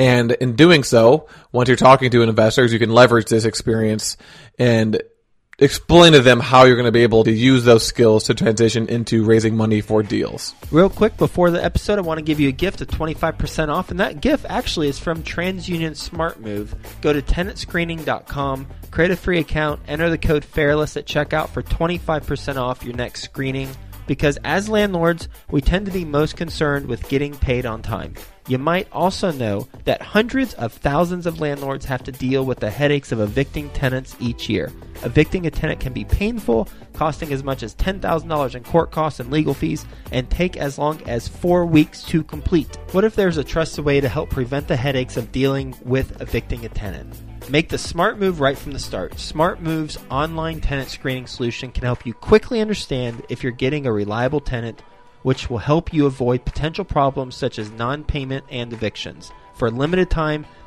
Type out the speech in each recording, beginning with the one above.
And in doing so, once you're talking to investors, you can leverage this experience and explain to them how you're going to be able to use those skills to transition into raising money for deals. Real quick before the episode, I want to give you a gift of 25% off, and that gift actually is from TransUnion Smart Move. Go to tenantscreening.com, create a free account, enter the code FAIRLESS at checkout for 25% off your next screening. Because as landlords, we tend to be most concerned with getting paid on time. You might also know that hundreds of thousands of landlords have to deal with the headaches of evicting tenants each year. Evicting a tenant can be painful, costing as much as $10,000 in court costs and legal fees, and take as long as four weeks to complete. What if there's a trusted way to help prevent the headaches of dealing with evicting a tenant? Make the smart move right from the start. Smart Move's online tenant screening solution can help you quickly understand if you're getting a reliable tenant which will help you avoid potential problems such as non payment and evictions. For a limited time,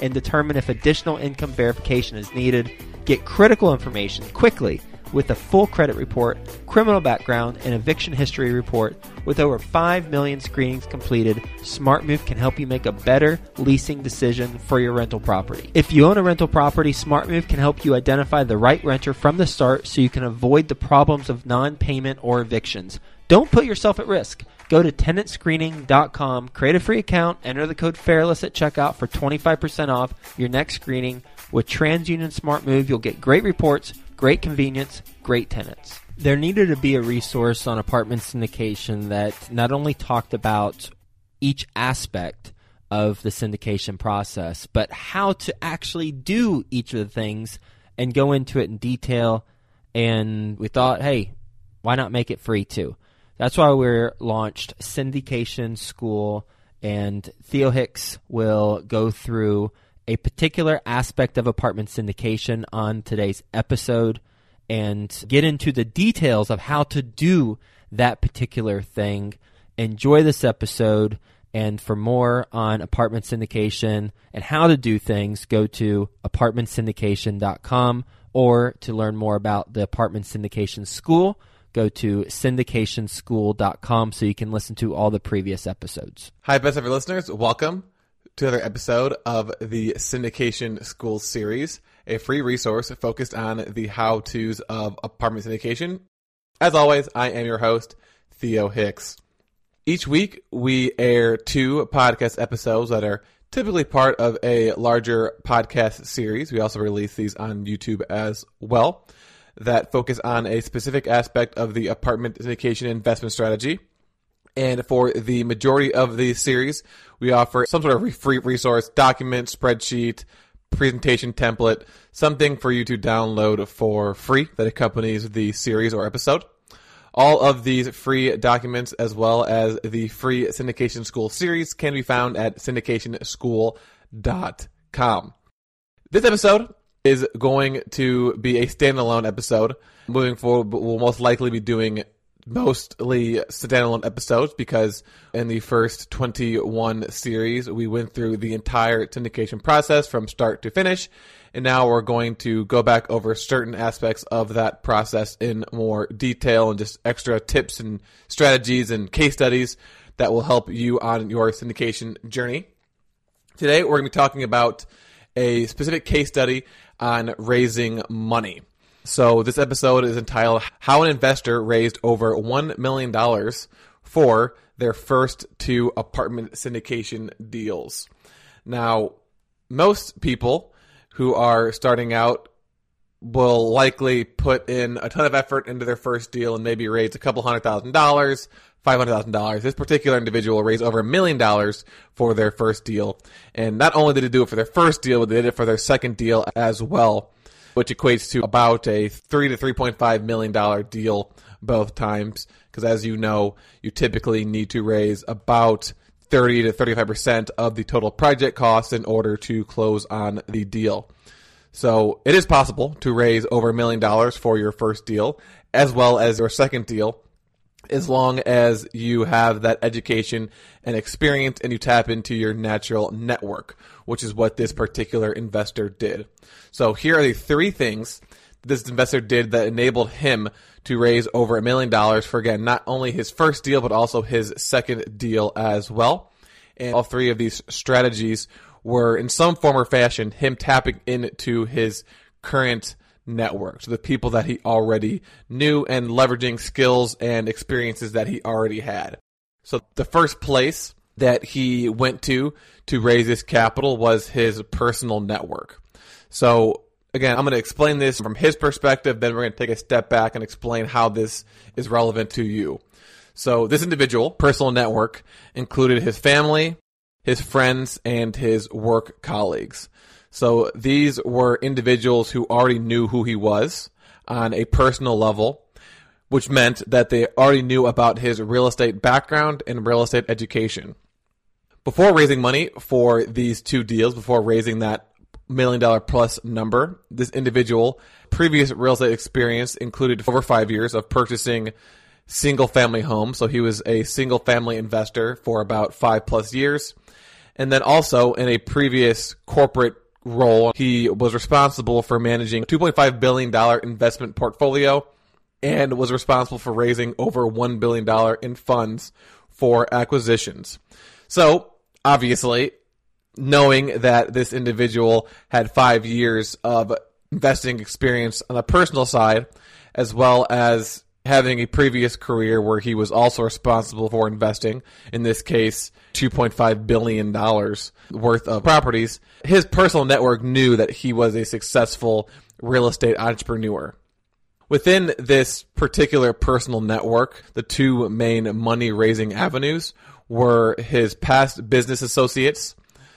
and determine if additional income verification is needed. Get critical information quickly with a full credit report, criminal background, and eviction history report. With over 5 million screenings completed, SmartMove can help you make a better leasing decision for your rental property. If you own a rental property, SmartMove can help you identify the right renter from the start so you can avoid the problems of non payment or evictions. Don't put yourself at risk. Go to tenantscreening.com, create a free account, enter the code FAIRLESS at checkout for 25% off your next screening. With TransUnion Smart Move, you'll get great reports, great convenience, great tenants. There needed to be a resource on apartment syndication that not only talked about each aspect of the syndication process, but how to actually do each of the things and go into it in detail. And we thought, hey, why not make it free too? That's why we're launched Syndication School, and Theo Hicks will go through a particular aspect of apartment syndication on today's episode and get into the details of how to do that particular thing. Enjoy this episode. And for more on apartment syndication and how to do things, go to apartmentsyndication.com or to learn more about the apartment syndication school, go to syndicationschool.com so you can listen to all the previous episodes. Hi, best ever listeners. Welcome to another episode of the Syndication School series, a free resource focused on the how to's of apartment syndication. As always, I am your host, Theo Hicks. Each week, we air two podcast episodes that are typically part of a larger podcast series. We also release these on YouTube as well that focus on a specific aspect of the apartment syndication investment strategy. And for the majority of the series, we offer some sort of free resource, document, spreadsheet, presentation template, something for you to download for free that accompanies the series or episode. All of these free documents, as well as the free Syndication School series, can be found at syndicationschool.com. This episode is going to be a standalone episode. Moving forward, we'll most likely be doing mostly standalone episodes because in the first 21 series, we went through the entire syndication process from start to finish. And now we're going to go back over certain aspects of that process in more detail and just extra tips and strategies and case studies that will help you on your syndication journey. Today, we're going to be talking about a specific case study on raising money. So this episode is entitled How an Investor Raised Over $1 million for Their First Two Apartment Syndication Deals. Now, most people who are starting out will likely put in a ton of effort into their first deal and maybe raise a couple hundred thousand dollars, five hundred thousand dollars. This particular individual raised over a million dollars for their first deal, and not only did they do it for their first deal, but they did it for their second deal as well which equates to about a three to three point five million dollar deal both times. Because as you know, you typically need to raise about 30 to 35% of the total project cost in order to close on the deal. So it is possible to raise over a million dollars for your first deal as well as your second deal as long as you have that education and experience and you tap into your natural network, which is what this particular investor did. So here are the three things this investor did that enabled him to raise over a million dollars for again not only his first deal but also his second deal as well. And all three of these strategies were in some form or fashion him tapping into his current network, so the people that he already knew and leveraging skills and experiences that he already had. So the first place that he went to to raise his capital was his personal network. So again, I'm going to explain this from his perspective, then we're going to take a step back and explain how this is relevant to you. So this individual personal network included his family, his friends, and his work colleagues. So these were individuals who already knew who he was on a personal level, which meant that they already knew about his real estate background and real estate education. Before raising money for these two deals, before raising that million dollar plus number, this individual previous real estate experience included over five years of purchasing single family homes. So he was a single family investor for about five plus years. And then also in a previous corporate role, he was responsible for managing a $2.5 billion investment portfolio and was responsible for raising over $1 billion in funds for acquisitions. So, obviously, knowing that this individual had five years of investing experience on the personal side, as well as having a previous career where he was also responsible for investing, in this case, $2.5 billion worth of properties, his personal network knew that he was a successful real estate entrepreneur. Within this particular personal network, the two main money raising avenues were his past business associates,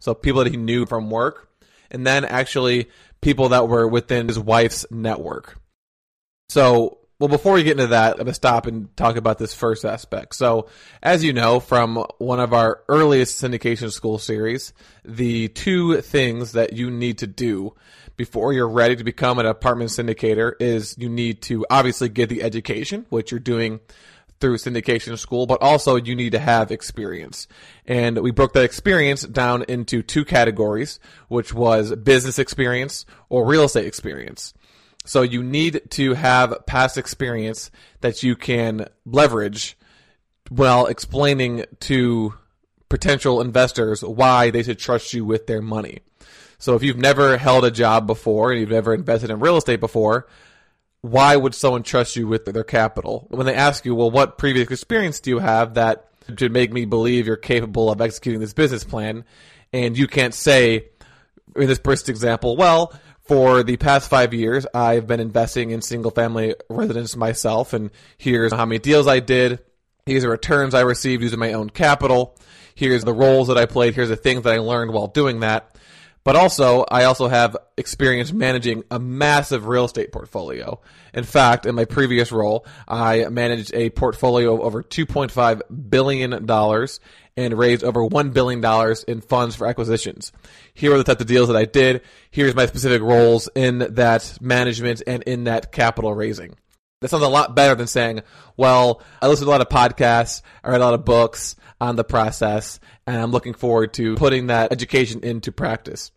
so people that he knew from work, and then actually people that were within his wife's network. So well, before we get into that, I'm going to stop and talk about this first aspect. So, as you know from one of our earliest syndication school series, the two things that you need to do before you're ready to become an apartment syndicator is you need to obviously get the education, which you're doing through syndication school, but also you need to have experience. And we broke that experience down into two categories, which was business experience or real estate experience. So you need to have past experience that you can leverage while explaining to potential investors why they should trust you with their money. So if you've never held a job before and you've never invested in real estate before, why would someone trust you with their capital? When they ask you, well, what previous experience do you have that should make me believe you're capable of executing this business plan? And you can't say, in this person's example, well, for the past five years, I've been investing in single family residence myself, and here's how many deals I did. Here's the returns I received using my own capital. Here's the roles that I played. Here's the things that I learned while doing that. But also, I also have experience managing a massive real estate portfolio. In fact, in my previous role, I managed a portfolio of over $2.5 billion and raised over $1 billion in funds for acquisitions. Here are the type of deals that I did. Here's my specific roles in that management and in that capital raising. That sounds a lot better than saying, well, I listen to a lot of podcasts, I read a lot of books on the process, and I'm looking forward to putting that education into practice.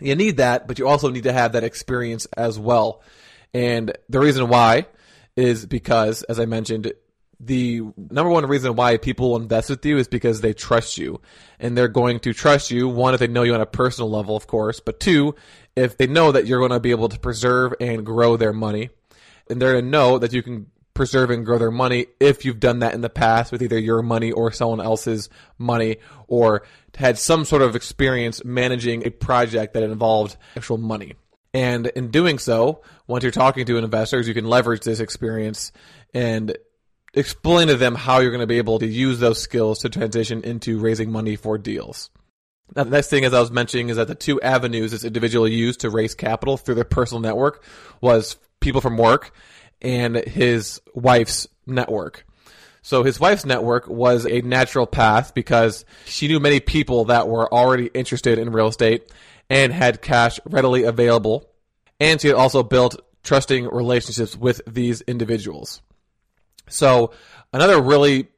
You need that, but you also need to have that experience as well. And the reason why is because, as I mentioned, the number one reason why people invest with you is because they trust you. And they're going to trust you, one, if they know you on a personal level, of course, but two, if they know that you're going to be able to preserve and grow their money. And they're going to know that you can preserve and grow their money if you've done that in the past with either your money or someone else's money or had some sort of experience managing a project that involved actual money. And in doing so, once you're talking to investors, you can leverage this experience and explain to them how you're going to be able to use those skills to transition into raising money for deals. Now, the next thing, as I was mentioning, is that the two avenues this individual used to raise capital through their personal network was people from work and his wife's network. So his wife's network was a natural path because she knew many people that were already interested in real estate and had cash readily available and she had also built trusting relationships with these individuals. So another really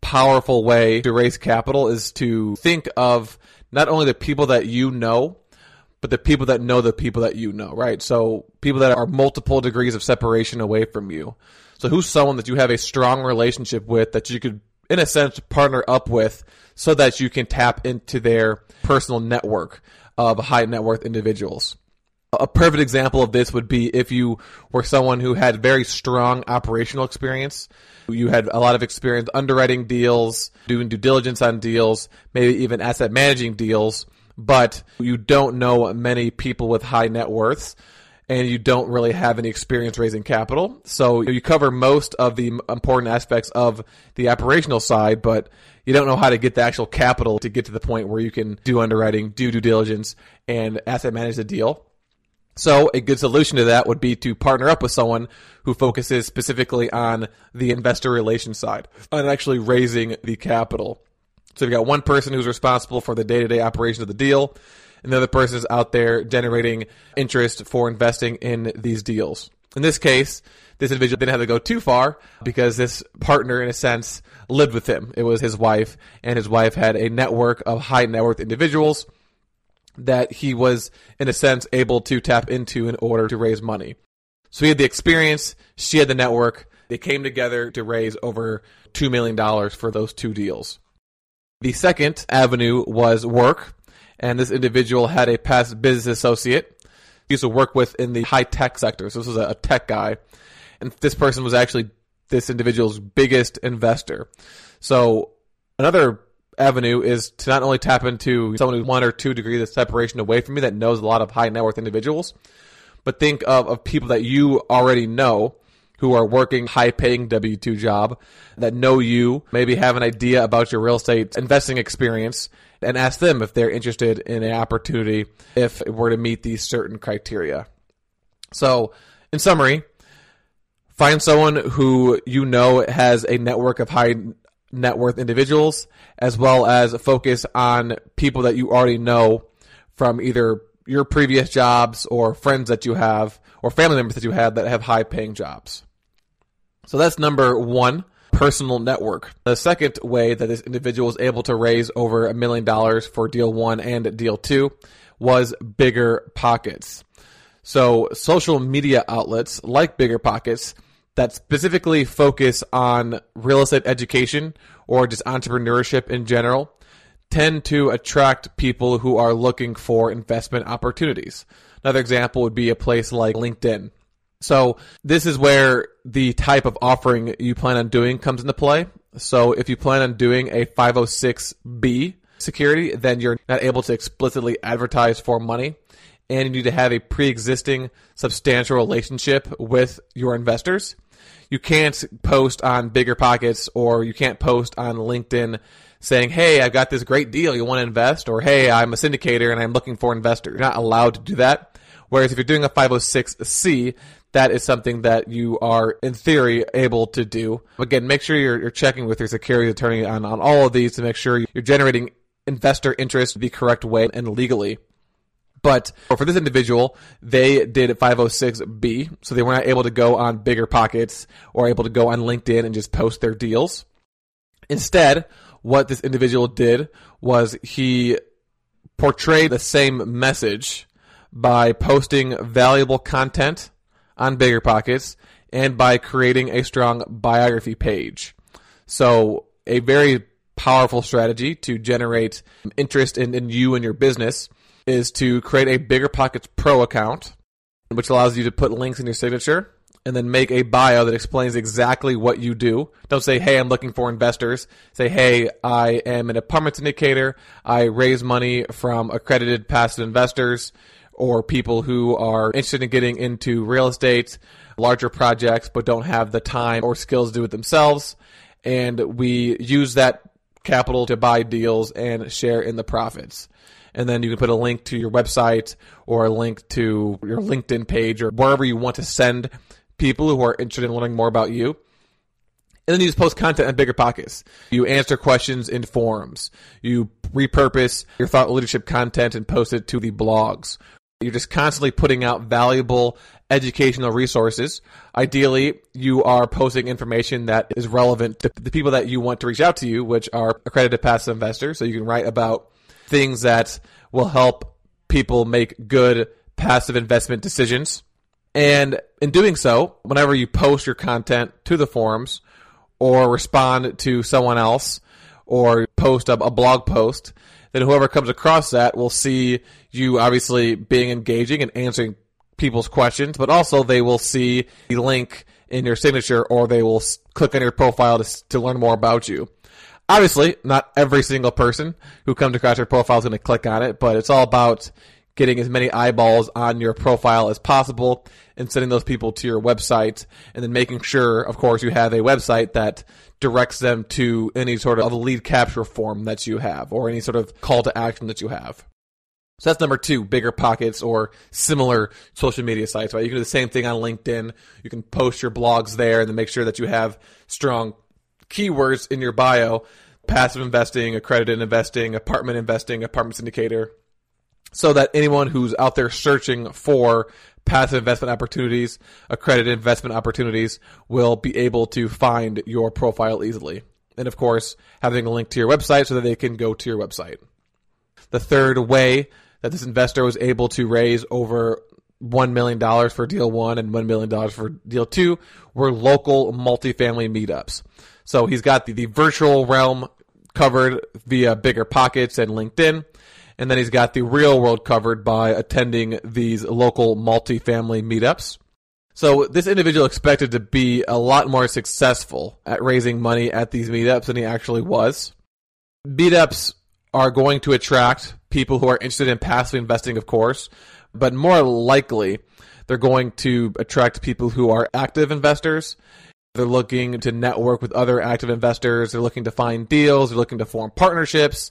powerful way to raise capital is to think of not only the people that you know, but the people that know the people that you know, right? So people that are multiple degrees of separation away from you. So who's someone that you have a strong relationship with that you could, in a sense, partner up with so that you can tap into their personal network of high net worth individuals. A perfect example of this would be if you were someone who had very strong operational experience. You had a lot of experience underwriting deals, doing due diligence on deals, maybe even asset managing deals, but you don't know many people with high net worths and you don't really have any experience raising capital. So you cover most of the important aspects of the operational side, but you don't know how to get the actual capital to get to the point where you can do underwriting, do due diligence, and asset manage the deal. So a good solution to that would be to partner up with someone who focuses specifically on the investor relations side, on actually raising the capital. So you've got one person who's responsible for the day-to-day operation of the deal, and the other person is out there generating interest for investing in these deals. In this case, this individual didn't have to go too far because this partner, in a sense, lived with him. It was his wife, and his wife had a network of high net worth individuals that he was, in a sense, able to tap into in order to raise money. So he had the experience, she had the network. They came together to raise over $2 million for those two deals. The second avenue was work, and this individual had a past business associate he used to work with in the high tech sector. So this was a tech guy. And this person was actually this individual's biggest investor. So another avenue is to not only tap into someone who's one or two degrees of separation away from me that knows a lot of high net worth individuals, but think of, of people that you already know who are working high paying W 2 job that know you, maybe have an idea about your real estate investing experience, and ask them if they're interested in an opportunity if it were to meet these certain criteria. So, in summary, find someone who you know has a network of high net worth individuals, as well as focus on people that you already know from either your previous jobs or friends that you have or family members that you have that have high paying jobs. So that's number one, personal network. The second way that this individual was able to raise over a million dollars for deal one and deal two was bigger pockets. So social media outlets like bigger pockets that specifically focus on real estate education or just entrepreneurship in general tend to attract people who are looking for investment opportunities. Another example would be a place like LinkedIn. So this is where the type of offering you plan on doing comes into play. So if you plan on doing a 506B security, then you're not able to explicitly advertise for money and you need to have a pre-existing substantial relationship with your investors you can't post on bigger pockets or you can't post on LinkedIn saying, Hey, I've got this great deal. You want to invest? Or Hey, I'm a syndicator and I'm looking for investors. You're not allowed to do that. Whereas if you're doing a 506C, that is something that you are in theory able to do. Again, make sure you're, you're checking with your security attorney on, on all of these to make sure you're generating investor interest the correct way and legally. But oh, for this individual, they did 506B, so they were not able to go on bigger pockets or able to go on LinkedIn and just post their deals. Instead, what this individual did was he portrayed the same message by posting valuable content on bigger pockets and by creating a strong biography page. So a very powerful strategy to generate interest in, in you and your business is to create a Bigger Pockets Pro account, which allows you to put links in your signature and then make a bio that explains exactly what you do. Don't say, hey, I'm looking for investors. Say, hey, I am an apartment syndicator. I raise money from accredited passive investors or people who are interested in getting into real estate, larger projects, but don't have the time or skills to do it themselves. And we use that capital to buy deals and share in the profits and then you can put a link to your website or a link to your LinkedIn page or wherever you want to send people who are interested in learning more about you. And then you just post content on Bigger Pockets. You answer questions in forums. You repurpose your thought leadership content and post it to the blogs. You're just constantly putting out valuable educational resources. Ideally, you are posting information that is relevant to the people that you want to reach out to you, which are accredited passive investors. So you can write about things that will help people make good passive investment decisions. And in doing so, whenever you post your content to the forums or respond to someone else or post a, a blog post, then whoever comes across that will see you obviously being engaging and answering people's questions, but also they will see the link in your signature or they will click on your profile to, to learn more about you. Obviously, not every single person who comes across your profile is going to click on it, but it's all about getting as many eyeballs on your profile as possible and sending those people to your website and then making sure, of course, you have a website that directs them to any sort of lead capture form that you have or any sort of call to action that you have. So that's number two, bigger pockets or similar social media sites, right? You can do the same thing on LinkedIn. You can post your blogs there and then make sure that you have strong keywords in your bio. Passive investing, accredited investing, apartment investing, apartment syndicator, so that anyone who's out there searching for passive investment opportunities, accredited investment opportunities, will be able to find your profile easily. And of course, having a link to your website so that they can go to your website. The third way that this investor was able to raise over $1 million for deal one and $1 million for deal two were local multifamily meetups. So he's got the, the virtual realm covered via Bigger Pockets and LinkedIn and then he's got the real world covered by attending these local multifamily meetups. So this individual expected to be a lot more successful at raising money at these meetups than he actually was. Meetups are going to attract people who are interested in passive investing, of course, but more likely they're going to attract people who are active investors. They're looking to network with other active investors. They're looking to find deals. They're looking to form partnerships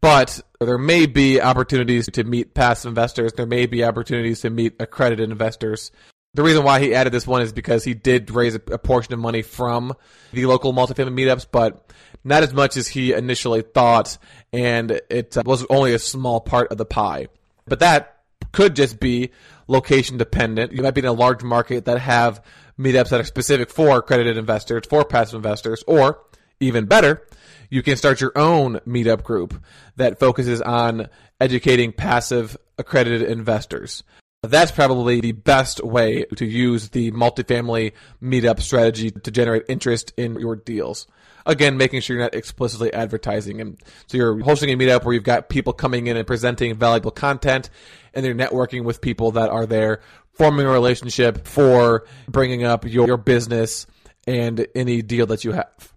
but there may be opportunities to meet passive investors. There may be opportunities to meet accredited investors. The reason why he added this one is because he did raise a, a portion of money from the local multifamily meetups, but not as much as he initially thought, and it uh, was only a small part of the pie. But that could just be location dependent. You might be in a large market that have meetups that are specific for accredited investors, for passive investors, or even better, you can start your own meetup group that focuses on educating passive accredited investors. That's probably the best way to use the multifamily meetup strategy to generate interest in your deals. Again, making sure you're not explicitly advertising. And so you're hosting a meetup where you've got people coming in and presenting valuable content and they're networking with people that are there, forming a relationship for bringing up your, your business and any deal that you have.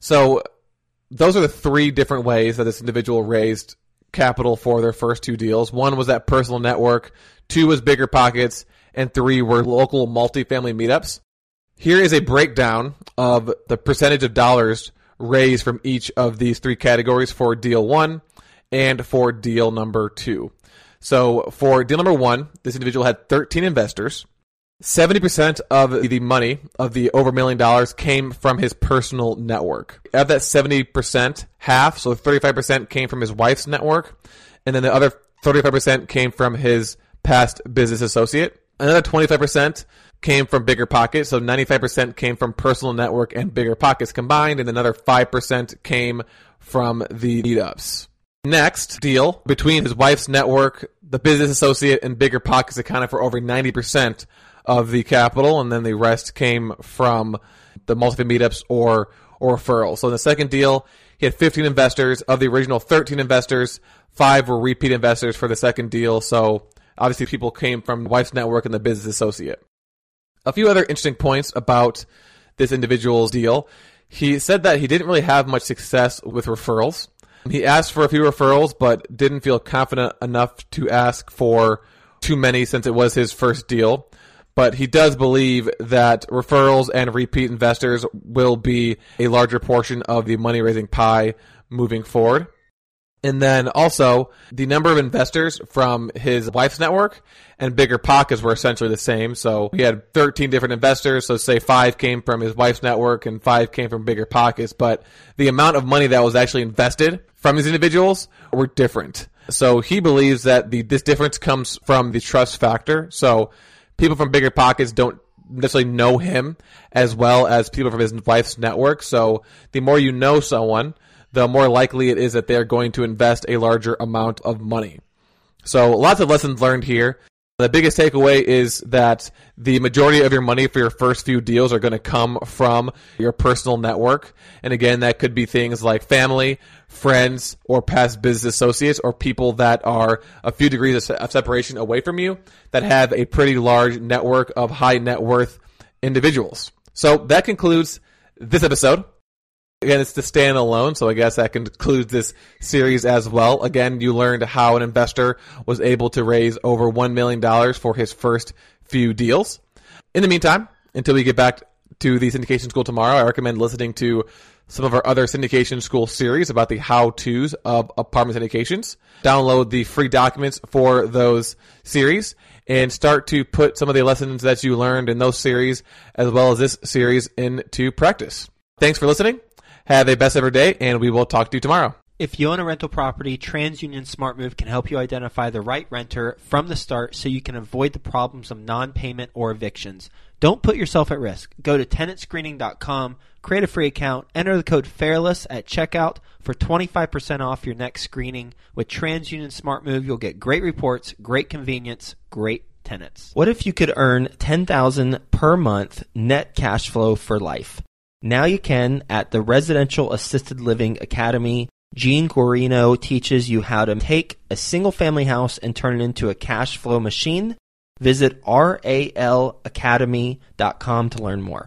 So those are the three different ways that this individual raised capital for their first two deals. One was that personal network, two was bigger pockets, and three were local multifamily meetups. Here is a breakdown of the percentage of dollars raised from each of these three categories for deal one and for deal number two. So for deal number one, this individual had 13 investors. 70% of the money of the over a million dollars came from his personal network. Of that 70%, half, so 35% came from his wife's network, and then the other 35% came from his past business associate. Another 25% came from bigger pockets, so 95% came from personal network and bigger pockets combined, and another 5% came from the meetups. Next deal between his wife's network, the business associate, and bigger pockets accounted for over 90% of the capital, and then the rest came from the multiple meetups or or referrals. So in the second deal, he had 15 investors. Of the original 13 investors, five were repeat investors for the second deal. So obviously, people came from wife's network and the business associate. A few other interesting points about this individual's deal. He said that he didn't really have much success with referrals. He asked for a few referrals, but didn't feel confident enough to ask for too many since it was his first deal but he does believe that referrals and repeat investors will be a larger portion of the money raising pie moving forward. And then also the number of investors from his wife's network and bigger pockets were essentially the same. So he had 13 different investors. So say five came from his wife's network and five came from bigger pockets. But the amount of money that was actually invested from these individuals were different. So he believes that the, this difference comes from the trust factor. So people from bigger pockets don't necessarily know him as well as people from his wife's network. So the more you know someone, the more likely it is that they're going to invest a larger amount of money. So lots of lessons learned here. The biggest takeaway is that the majority of your money for your first few deals are going to come from your personal network. And again, that could be things like family, friends, or past business associates, or people that are a few degrees of separation away from you that have a pretty large network of high net worth individuals. So that concludes this episode. Again, it's the standalone, so I guess that concludes this series as well. Again, you learned how an investor was able to raise over $1 million for his first few deals. In the meantime, until we get back to the syndication school tomorrow, I recommend listening to some of our other syndication school series about the how-tos of apartment syndications. Download the free documents for those series and start to put some of the lessons that you learned in those series as well as this series into practice. Thanks for listening. Have a best ever day, and we will talk to you tomorrow. If you own a rental property, TransUnion SmartMove can help you identify the right renter from the start so you can avoid the problems of non-payment or evictions. Don't put yourself at risk. Go to tenantscreening.com, create a free account, enter the code FAIRLESS at checkout for 25% off your next screening. With TransUnion SmartMove, you'll get great reports, great convenience, great tenants. What if you could earn 10,000 per month net cash flow for life? Now you can at the Residential Assisted Living Academy. Gene Guarino teaches you how to take a single family house and turn it into a cash flow machine. Visit ralacademy.com to learn more.